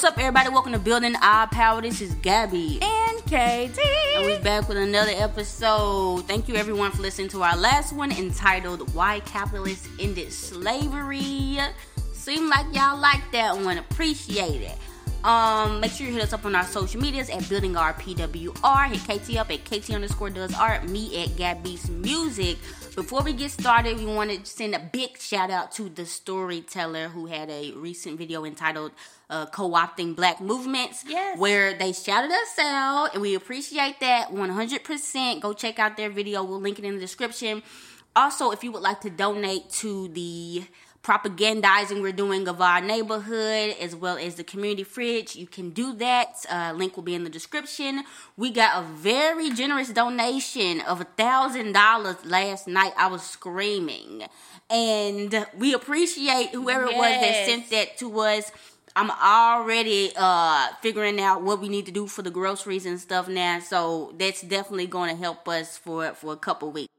What's up, everybody? Welcome to Building Our Power. This is Gabby. And KT. And we're back with another episode. Thank you, everyone, for listening to our last one entitled Why Capitalists Ended Slavery. Seem like y'all like that one. Appreciate it. Um, make sure you hit us up on our social medias at Building Our PWR. Hit KT up at KT underscore does art. Me at Gabbeats Music. Before we get started, we want to send a big shout out to the storyteller who had a recent video entitled uh, Co-opting Black Movements, Yes. where they shouted us out, and we appreciate that 100%. Go check out their video. We'll link it in the description. Also, if you would like to donate to the propagandizing we're doing of our neighborhood as well as the community fridge you can do that uh, link will be in the description we got a very generous donation of a thousand dollars last night i was screaming and we appreciate whoever it was that sent that to us i'm already uh figuring out what we need to do for the groceries and stuff now so that's definitely going to help us for for a couple weeks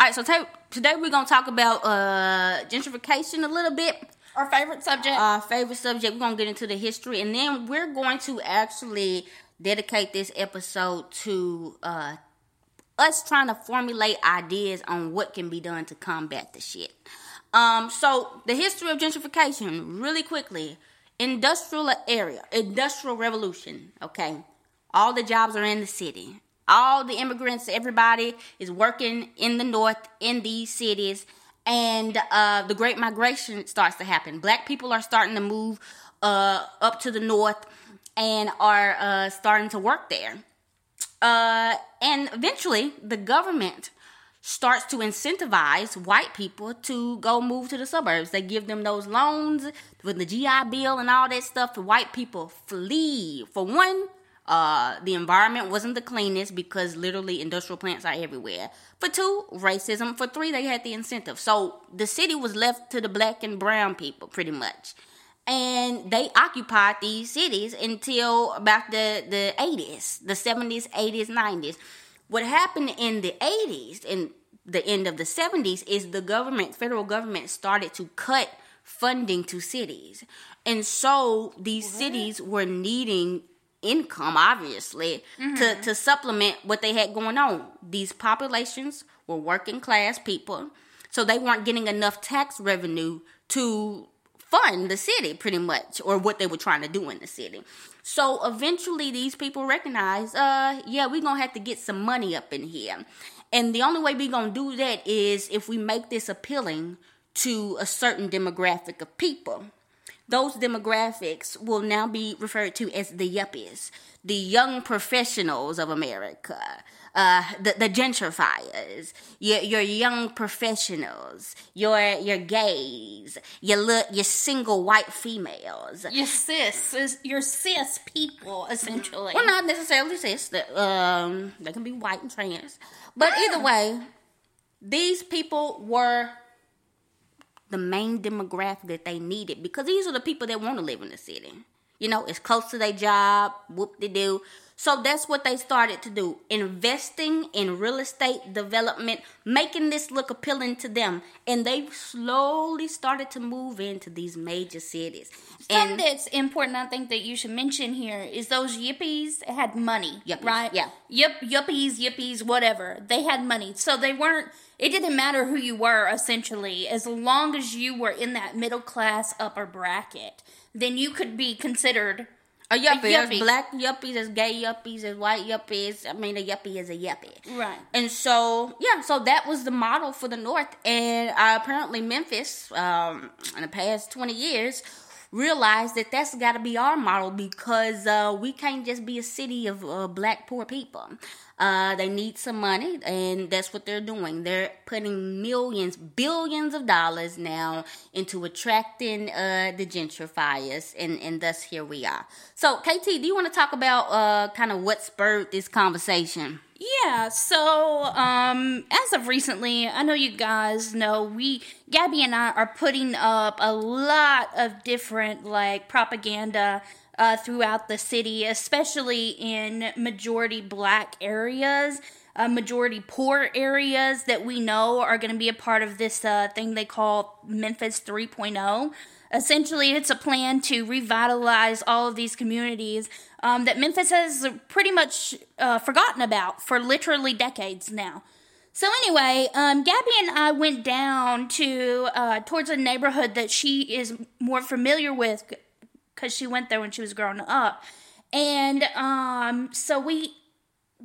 all right, so ta- today we're gonna talk about uh, gentrification a little bit. Our favorite subject. Our favorite subject. We're gonna get into the history, and then we're going to actually dedicate this episode to uh, us trying to formulate ideas on what can be done to combat the shit. Um, so the history of gentrification, really quickly, industrial area, industrial revolution. Okay, all the jobs are in the city. All the immigrants, everybody is working in the north in these cities, and uh, the Great Migration starts to happen. Black people are starting to move uh, up to the north and are uh, starting to work there. Uh, and eventually, the government starts to incentivize white people to go move to the suburbs. They give them those loans with the GI Bill and all that stuff. The white people flee. For one, uh, the environment wasn't the cleanest because literally industrial plants are everywhere. For two, racism. For three, they had the incentive. So the city was left to the black and brown people pretty much. And they occupied these cities until about the, the 80s, the 70s, 80s, 90s. What happened in the 80s and the end of the 70s is the government, federal government, started to cut funding to cities. And so these cities were needing income, obviously, to, mm-hmm. to supplement what they had going on. These populations were working class people, so they weren't getting enough tax revenue to fund the city, pretty much, or what they were trying to do in the city. So eventually, these people recognize uh, yeah, we're gonna have to get some money up in here. And the only way we're gonna do that is if we make this appealing to a certain demographic of people those demographics will now be referred to as the yuppies, the young professionals of America, uh, the, the gentrifiers, your, your young professionals, your your gays, your li- your single white females. your cis. Your cis people, essentially. Well, not necessarily cis. that, Um, they can be white and trans, but either way, these people were the main demographic that they needed because these are the people that want to live in the city. You know, it's close to their job, whoop de doo. So that's what they started to do investing in real estate development, making this look appealing to them. And they slowly started to move into these major cities. Something And that's important, I think, that you should mention here is those yippies had money, Yuppies, right? yeah. Yup, yuppies, yippies, whatever. They had money, so they weren't. It didn't matter who you were, essentially, as long as you were in that middle class upper bracket, then you could be considered a yuppie, there's yuppie. black yuppies, there's gay yuppies, there's white yuppies. I mean, a yuppie is a yuppie. Right. And so, yeah, so that was the model for the North. And uh, apparently, Memphis, um, in the past 20 years, realized that that's got to be our model because uh, we can't just be a city of uh, black poor people. Uh, they need some money, and that's what they're doing. They're putting millions, billions of dollars now into attracting uh, the gentrifiers, and, and thus here we are. So, KT, do you want to talk about uh, kind of what spurred this conversation? Yeah, so um as of recently, I know you guys know we Gabby and I are putting up a lot of different like propaganda uh, throughout the city, especially in majority black areas. uh, majority poor areas that we know are going to be a part of this uh, thing they call Memphis 3.0. Essentially, it's a plan to revitalize all of these communities um, that Memphis has pretty much uh, forgotten about for literally decades now. So anyway, um, Gabby and I went down to uh, towards a neighborhood that she is more familiar with because she went there when she was growing up, and um, so we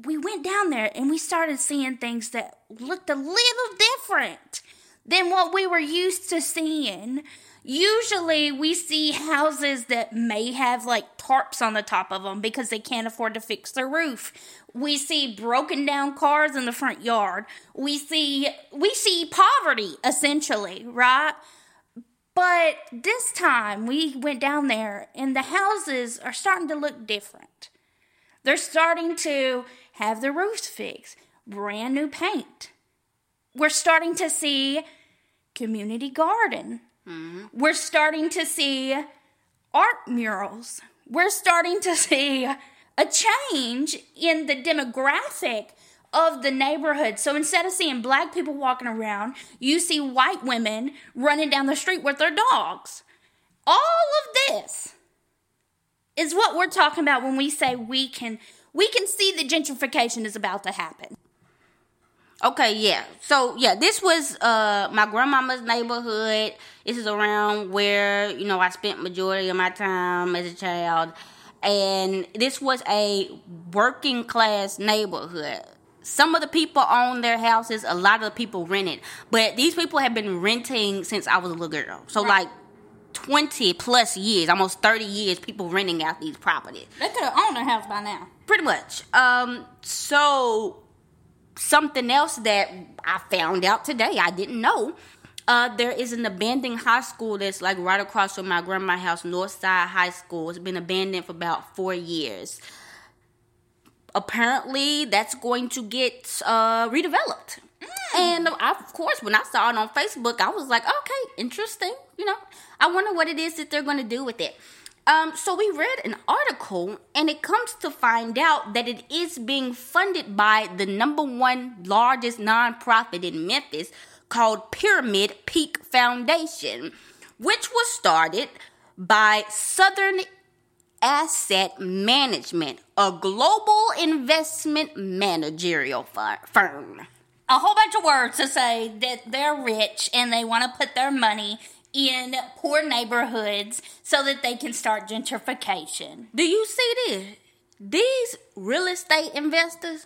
we went down there and we started seeing things that looked a little different than what we were used to seeing. Usually, we see houses that may have like tarps on the top of them because they can't afford to fix their roof. We see broken down cars in the front yard. We see we see poverty essentially, right? But this time we went down there and the houses are starting to look different. They're starting to have the roofs fixed, brand new paint. We're starting to see community garden Mm-hmm. We're starting to see art murals. We're starting to see a change in the demographic of the neighborhood. So instead of seeing black people walking around, you see white women running down the street with their dogs. All of this is what we're talking about when we say we can we can see the gentrification is about to happen. Okay, yeah. So yeah, this was uh my grandmama's neighborhood. This is around where, you know, I spent majority of my time as a child. And this was a working class neighborhood. Some of the people own their houses, a lot of the people rented. But these people have been renting since I was a little girl. So right. like 20 plus years, almost 30 years, people renting out these properties. They could have owned their house by now. Pretty much. Um, so something else that I found out today, I didn't know. Uh, there is an abandoned high school that's like right across from my grandma's house, Northside High School. It's been abandoned for about four years. Apparently, that's going to get uh, redeveloped. Mm. And I, of course, when I saw it on Facebook, I was like, okay, interesting. You know, I wonder what it is that they're going to do with it. Um, so we read an article, and it comes to find out that it is being funded by the number one largest nonprofit in Memphis called Pyramid Peak Foundation, which was started by Southern Asset Management, a global investment managerial firm. A whole bunch of words to say that they're rich and they want to put their money in poor neighborhoods so that they can start gentrification. Do you see this? These real estate investors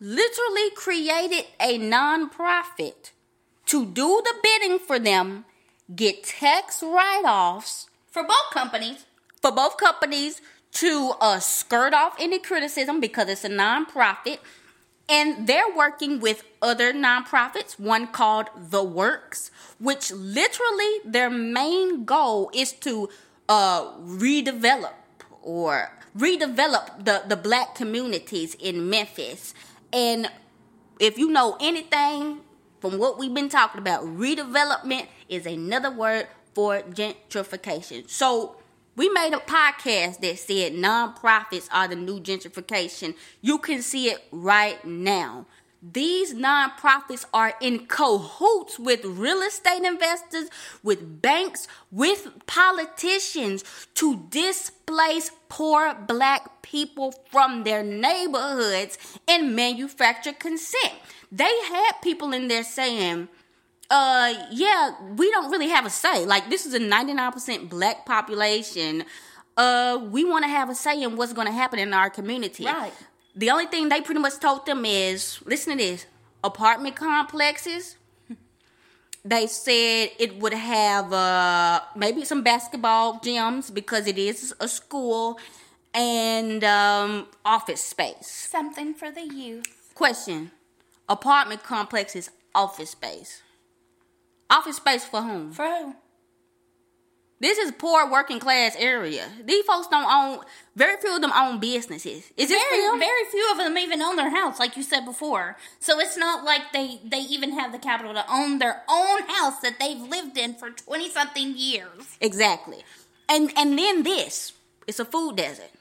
literally created a nonprofit to do the bidding for them, get tax write offs for both companies. For both companies to uh, skirt off any criticism because it's a nonprofit. And they're working with other nonprofits, one called The Works, which literally their main goal is to uh, redevelop or redevelop the, the black communities in Memphis. And if you know anything from what we've been talking about, redevelopment is another word for gentrification. So we made a podcast that said nonprofits are the new gentrification. You can see it right now. These nonprofits are in cahoots with real estate investors, with banks, with politicians to displace poor black people from their neighborhoods and manufacture consent. They had people in there saying, uh, yeah, we don't really have a say. Like, this is a 99% black population. Uh, we want to have a say in what's going to happen in our community. Right. The only thing they pretty much told them is listen to this apartment complexes. They said it would have uh, maybe some basketball gyms because it is a school and um, office space. Something for the youth. Question Apartment complexes, office space. Office space for whom? For who? This is poor working class area. These folks don't own. Very few of them own businesses. Is this very? Very few of them even own their house, like you said before. So it's not like they they even have the capital to own their own house that they've lived in for twenty something years. Exactly, and and then this. It's a food desert.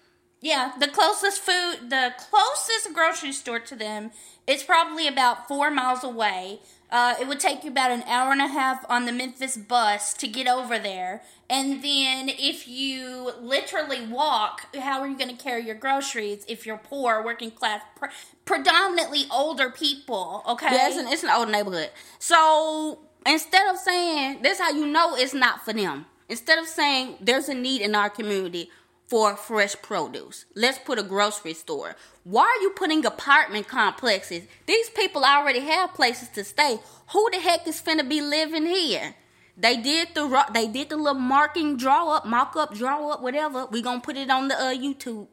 Yeah, the closest food, the closest grocery store to them is probably about four miles away. Uh, it would take you about an hour and a half on the Memphis bus to get over there. And then if you literally walk, how are you going to carry your groceries if you're poor, working class, pre- predominantly older people? Okay. Yeah, it's an, it's an old neighborhood. So instead of saying, this how you know it's not for them. Instead of saying there's a need in our community for fresh produce, let's put a grocery store. Why are you putting apartment complexes? These people already have places to stay. Who the heck is finna be living here? They did the they did the little marking draw up, mock up, draw up, whatever. We gonna put it on the uh, YouTube.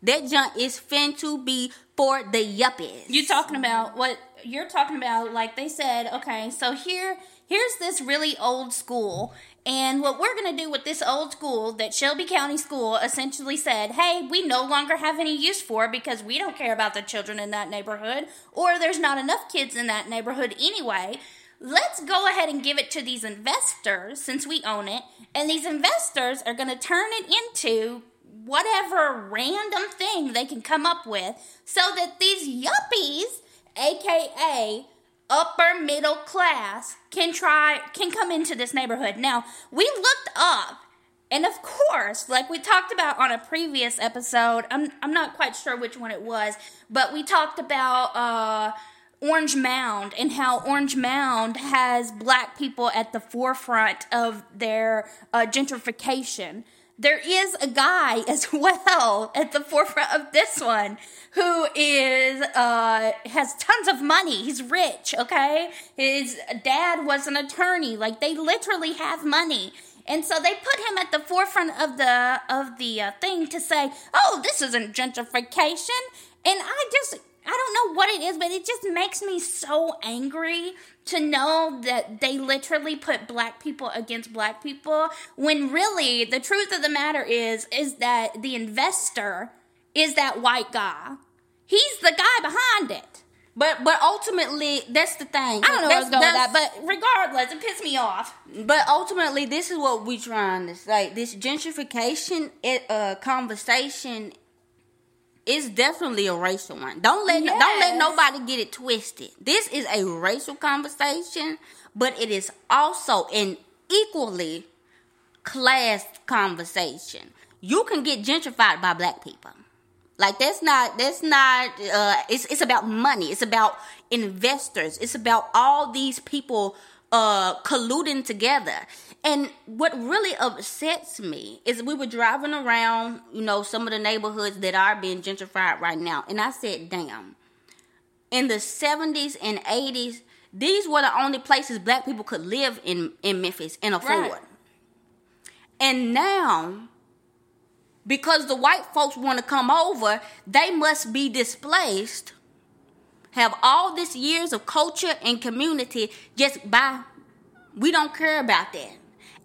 That junk is fin to be for the yuppies. You talking about what you're talking about? Like they said, okay, so here, here's this really old school, and what we're gonna do with this old school that Shelby County School essentially said, hey, we no longer have any use for because we don't care about the children in that neighborhood, or there's not enough kids in that neighborhood anyway. Let's go ahead and give it to these investors since we own it, and these investors are gonna turn it into whatever random thing they can come up with so that these yuppies, aka upper middle class, can try can come into this neighborhood. Now, we looked up and of course, like we talked about on a previous episode, I'm I'm not quite sure which one it was, but we talked about uh Orange Mound and how Orange Mound has black people at the forefront of their uh, gentrification there is a guy as well at the forefront of this one who is uh has tons of money. He's rich okay? His dad was an attorney. Like they literally have money. And so they put him at the forefront of the of the uh, thing to say oh this isn't gentrification. And i just I don't know what it is, but it just makes me so angry to know that they literally put black people against black people when really the truth of the matter is is that the investor is that white guy. He's the guy behind it. But but ultimately, that's the thing. I don't know was going that, but regardless, it pissed me off. But ultimately, this is what we're trying to say. This gentrification it, uh, conversation is definitely a racial one. Don't let don't let nobody get it twisted. This is a racial conversation, but it is also an equally class conversation. You can get gentrified by black people. Like that's not that's not uh it's it's about money. It's about investors. It's about all these people uh colluding together. And what really upsets me is we were driving around, you know, some of the neighborhoods that are being gentrified right now. And I said, damn. In the 70s and 80s, these were the only places black people could live in in Memphis and afford. Right. And now because the white folks want to come over, they must be displaced, have all this years of culture and community just by, we don't care about that.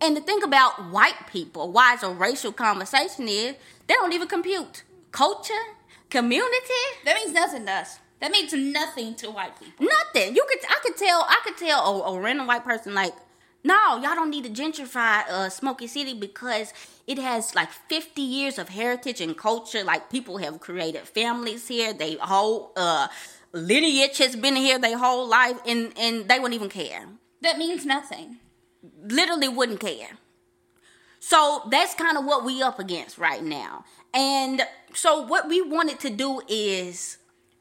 And the thing about white people, why it's a racial conversation is, they don't even compute. Culture, community, That means nothing to us. That means nothing to white people. nothing. You could, I could tell, I could tell a, a random white person like, no, y'all don't need to gentrify uh, Smokey City because it has like 50 years of heritage and culture. Like people have created families here. They whole uh, lineage has been here their whole life, and and they wouldn't even care. That means nothing. Literally wouldn't care. So that's kind of what we up against right now. And so what we wanted to do is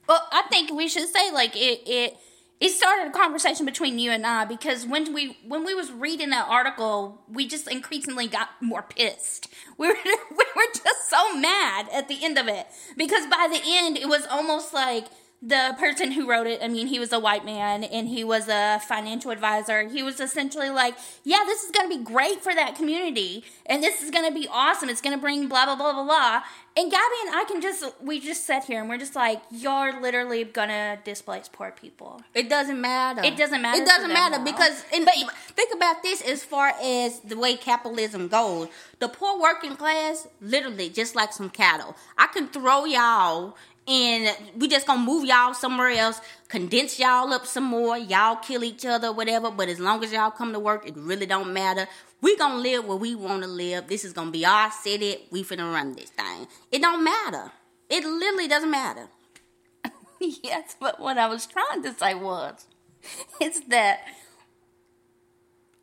Well, I think we should say like it it it started a conversation between you and I because when we when we was reading that article, we just increasingly got more pissed. We were we were just so mad at the end of it because by the end it was almost like the person who wrote it, I mean, he was a white man and he was a financial advisor. He was essentially like, yeah, this is going to be great for that community and this is going to be awesome. It's going to bring blah, blah, blah, blah, blah. And Gabby and I can just, we just sat here and we're just like, you're literally going to displace poor people. It doesn't matter. It doesn't matter It doesn't matter because in, But- think about this as far as the way capitalism goes. The poor working class, literally, just like some cattle. I can throw y'all and we just gonna move y'all somewhere else, condense y'all up some more. Y'all kill each other, whatever. But as long as y'all come to work, it really don't matter. We gonna live where we want to live. This is gonna be our city. We finna run this thing. It don't matter. It literally doesn't matter. yes, but what I was trying to say was, is that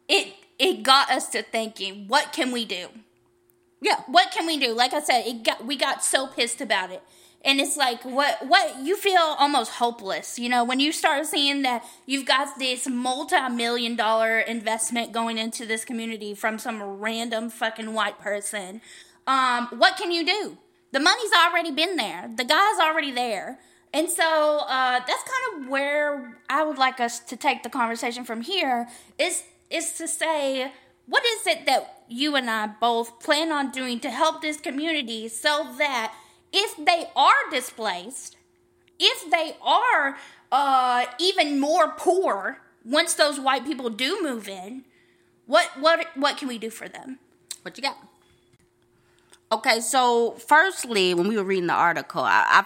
it it got us to thinking, what can we do? Yeah. What can we do? Like I said, it got we got so pissed about it. And it's like what what you feel almost hopeless, you know, when you start seeing that you've got this multi-million dollar investment going into this community from some random fucking white person. Um, what can you do? The money's already been there. The guy's already there. And so uh, that's kind of where I would like us to take the conversation from here is is to say what is it that you and I both plan on doing to help this community so that if they are displaced, if they are uh, even more poor once those white people do move in, what what what can we do for them? What you got? Okay, so firstly, when we were reading the article, I, I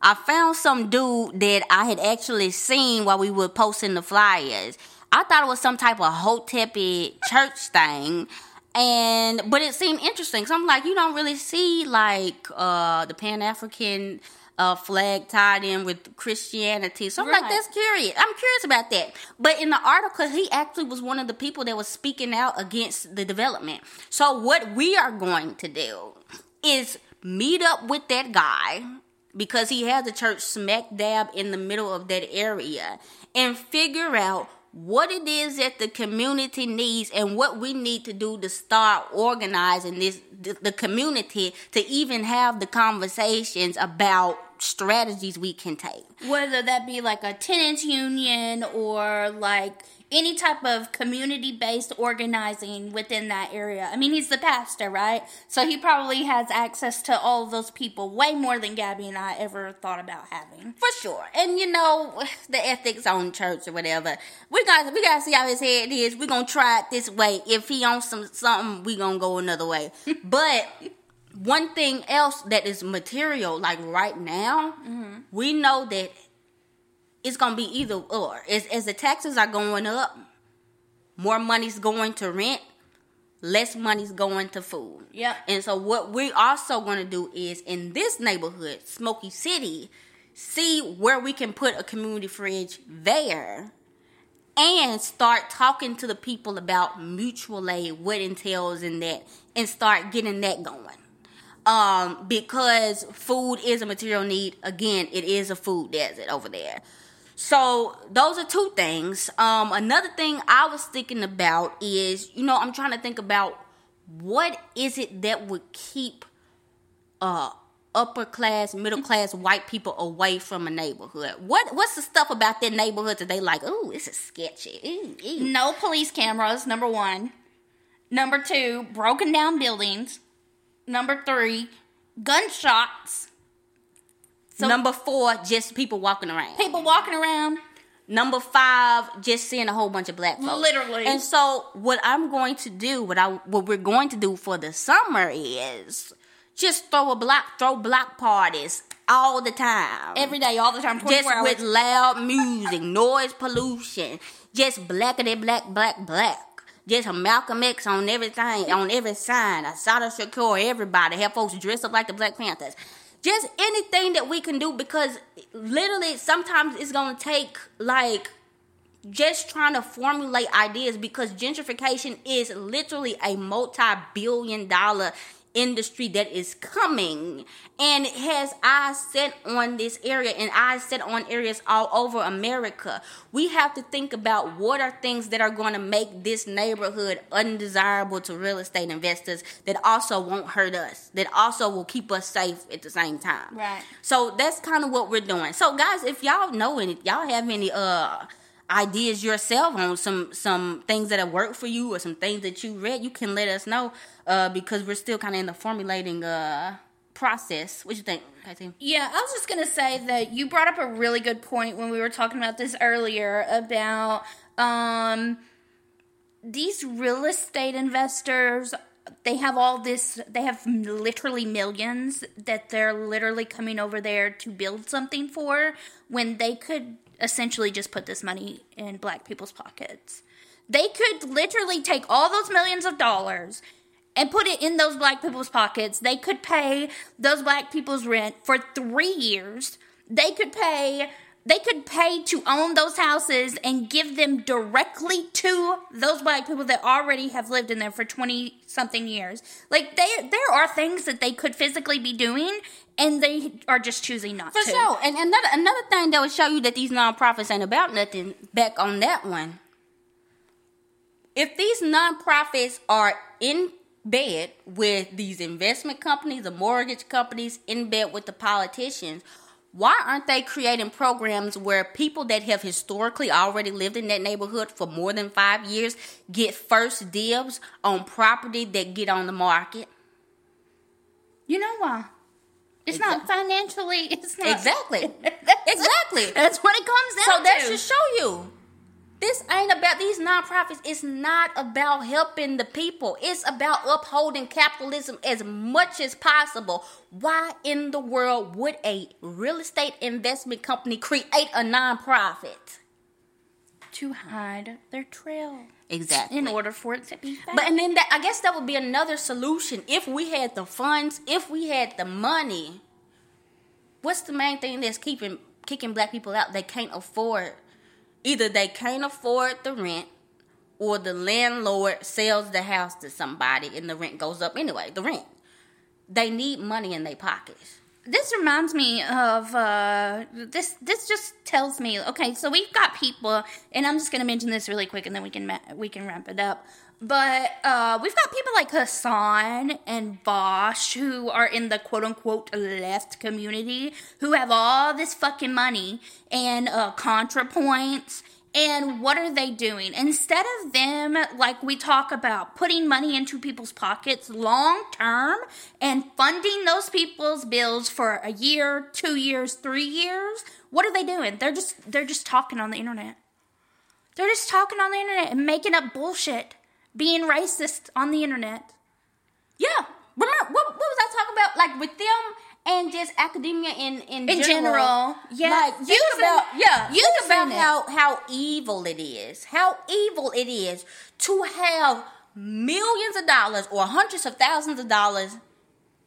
I found some dude that I had actually seen while we were posting the flyers. I thought it was some type of Hotepi church thing. And but it seemed interesting. So I'm like, you don't really see like uh the Pan African uh, flag tied in with Christianity. So I'm Right. like, that's curious. I'm curious about that. But in the article, he actually was one of the people that was speaking out against the development. So what we are going to do is meet up with that guy because he has a church smack dab in the middle of that area and figure out what it is that the community needs and what we need to do to start organizing this the, community to even have the conversations about strategies we can take. Whether that be like a tenants union or like any type of community based organizing within that area. I mean, he's the pastor, right? So he probably has access to all of those people way more than Gabby and I ever thought about having. For sure. And you know, the ethics on church or whatever. We got we gotta see how his head is. We're gonna try it this way. If he on some something, we gonna go another way. but one thing else that is material, like right now, mm-hmm. we know that it's gonna be either or. As as the taxes are going up, more money's going to rent, less money's going to food. Yeah. And so what we also to do is in this neighborhood, Smokey City, see where we can put a community fridge there and start talking to the people about mutual aid, what entails in that, and start getting that going. Um, because food is a material need. Again, it is a food desert over there. So those are two things. Um, another thing I was thinking about is, you know, I'm trying to think about what is it that would keep uh upper class, middle class white people away from a neighborhood. What what's the stuff about that neighborhood that they like? Ooh, this is sketchy. Ooh, ooh. No police cameras, number one. Number two, broken down buildings. Number three, gunshots. So- Number four, just people walking around. People walking around. Number five, just seeing a whole bunch of black folks. Literally. And so, what I'm going to do, what I what we're going to do for the summer is just throw a block, throw block parties all the time. Every day, all the time, 24 just hours. with loud music, noise pollution, just blackity black, black, black. Just a Malcolm X on everything, on every sign. Assata Shakur, everybody. Have folks dressed up like the Black Panthers. Just anything that we can do because literally sometimes it's gonna take like just trying to formulate ideas because gentrification is literally a multi-billion dollar industry that is coming and has eyes set on this area and eyes set on areas all over America. We have to think about what are things that are going to make this neighborhood undesirable to real estate investors that also won't hurt us, that also will keep us safe at the same time. Right. So that's kind of what we're doing. So guys, if y'all know any, y'all have any uh ideas yourself on some some things that have worked for you or some things that you read, you can let us know uh because we're still kind of in the formulating uh process. What do you think, KT? Yeah, I was just gonna say that you brought up a really good point when we were talking about this earlier about um these real estate investors they have all this they have literally millions that they're literally coming over there to build something for when they could essentially just put this money in black people's pockets They could literally take all those millions of dollars and put it in those black people's pockets. They could pay those black people's rent for three years. They could pay they could pay to own those houses and give them directly to those black people that already have lived in there for 20 something years. Like they there are things that they could physically be doing and they are just choosing not For to. For sure. And another another thing that would show you that these nonprofits ain't about nothing. Back on that one, if these nonprofits are in bed with these investment companies, the mortgage companies, in bed with the politicians, why aren't they creating programs where people that have historically already lived in that neighborhood for more than five years get first dibs on property that get on the market? You know why? It's not financially. It's not Exactly. Exactly. That's what it comes down to. So that should show you. This ain't about these nonprofits. It's not about helping the people. It's about upholding capitalism as much as possible. Why in the world would a real estate investment company create a nonprofit? to hide their trail. Exactly. In order for it to be found. But and then that I guess that would be another solution if we had the funds, if we had the money. What's the main thing that's keeping kicking black people out? They can't afford either they can't afford the rent or the landlord sells the house to somebody and the rent goes up anyway, the rent. They need money in their pockets. this reminds me of uh, this. This just tells me okay. So we've got people, and I'm just going to mention this really quick, and then we can we can wrap it up. But uh, we've got people like Hasan and Vaush who are in the quote unquote left community who have all this fucking money and uh, ContraPoints. And what are they doing? Instead of them, like we talk about, putting money into people's pockets long term and funding those people's bills for a year, two years, three years, what are they doing? They're just they're just talking on the internet. They're just talking on the internet and making up bullshit, being racist on the internet. Yeah. Remember what, what was I talking about? Like with them and just academia in in, In general, yeah. Like think Using- about yeah, think about how how evil it is. How evil it is to have millions of dollars or hundreds of thousands of dollars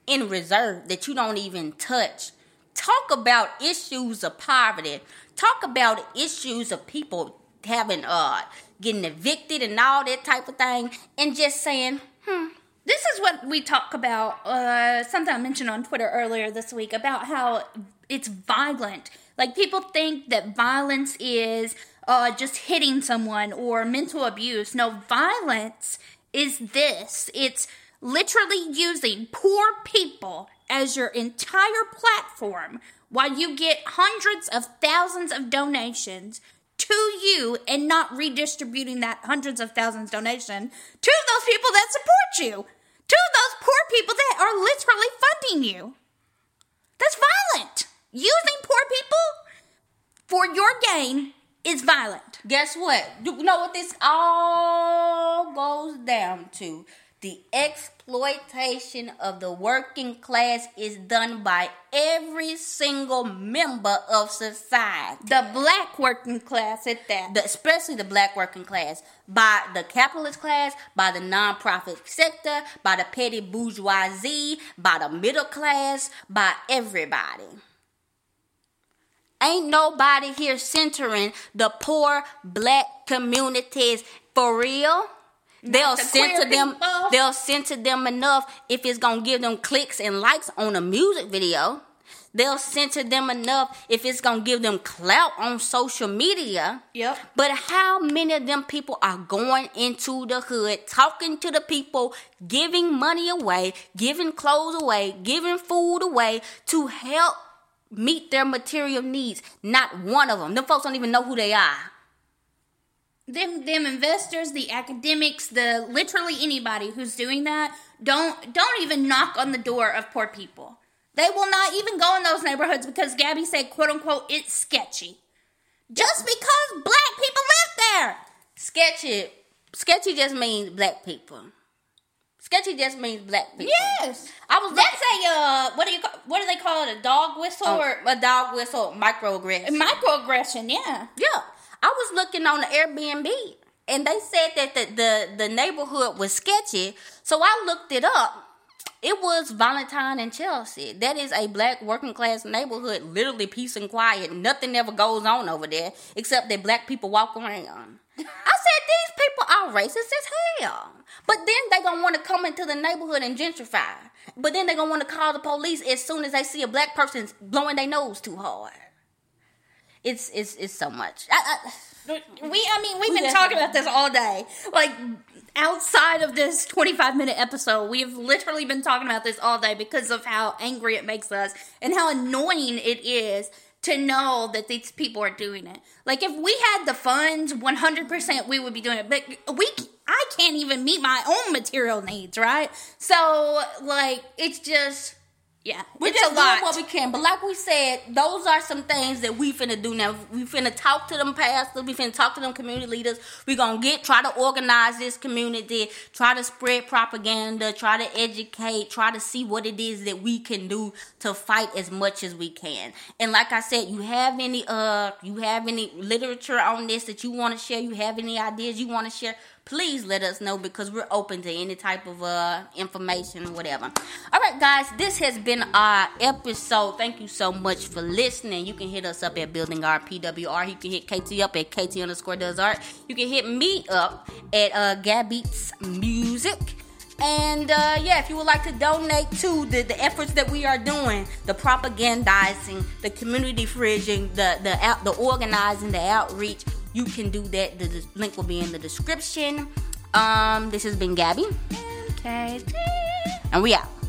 in reserve that you don't even touch. Talk about issues of poverty. Talk about issues of people having uh getting evicted and all that type of thing and just saying, hmm, This is what we talk about. Uh, something I mentioned on Twitter earlier this week about how it's violent. Like people think that violence is uh, just hitting someone or mental abuse. No, violence is this. It's literally using poor people as your entire platform while you get hundreds of thousands of donations to you and not redistributing that hundreds of thousands donation to those people that support you, to those poor people that are literally funding you. That's violent. Using poor people for your gain is violent. guess what? You know what this all goes down to? The exploitation of the working class is done by every single member of society. The black working class at that. The, especially the black working class, by the capitalist class, by the nonprofit sector, by the petty bourgeoisie, by the middle class, by everybody. Ain't nobody here centering the poor black communities for real. They'll the center them. They'll center them enough if it's gonna give them clicks and likes on a music video. They'll center them enough if it's gonna give them clout on social media. Yep. But how many of them people are going into the hood, talking to the people, giving money away, giving clothes away, giving food away to help meet their material needs? Not one of them. Them folks don't even know who they are. Them them investors, the academics, the literally anybody who's doing that, don't don't even knock on the door of poor people. They will not even go in those neighborhoods because Gabby said, quote unquote, it's sketchy. Just because black people live there. Sketchy. Sketchy just means black people. Sketchy just means black people. Yes. I was That's a uh what do you call what do they call it? A dog whistle looking, or a dog whistle, microaggression. microaggression, yeah. Yeah, I was looking on the Airbnb and they said that the, the, the neighborhood was sketchy. So I looked it up. It was Valentine and Chelsea. That is a black working class neighborhood, literally peace and quiet. Nothing ever goes on over there except that black people walk around. I said these people are racist as hell. But then they gonna want to come into the neighborhood and gentrify. But then they gonna want to call the police as soon as they see a black person blowing their nose too hard. It's it's it's so much. Uh, uh, I, I, we, I mean, we've been talking about this all day. Like, outside of this 25 minute episode, we have literally been talking about this all day because of how angry it makes us and how annoying it is to know that these people are doing it. Like, if we had the funds, 100% we would be doing it. But we, I can't even meet my own material needs, right? So, like, it's just yeah, we're it's just a lot. doing what we can. But like we said, those are some things that we finna do now. We finna talk to them pastors. We finna talk to them community leaders. We gonna get try to organize this community, try to spread propaganda, try to educate, try to see what it is that we can do to fight as much as we can. And like I said, you have any uh, you have any literature on this that you want to share? You have any ideas you want to share? Please let us know because we're open to any type of uh, information, whatever. All right, guys, this has been our episode. Thank you so much for listening. You can hit us up at Building Our PWR. You can hit KT up at KT underscore does art. You can hit me up at uh, Gabbeats Music. And uh, yeah, if you would like to donate to the, the efforts that we are doing, the propagandizing, the community fridging, the the out, the organizing, the outreach, you can do that. The, the link will be in the description. Um, this has been Gabby. Okay. And we out.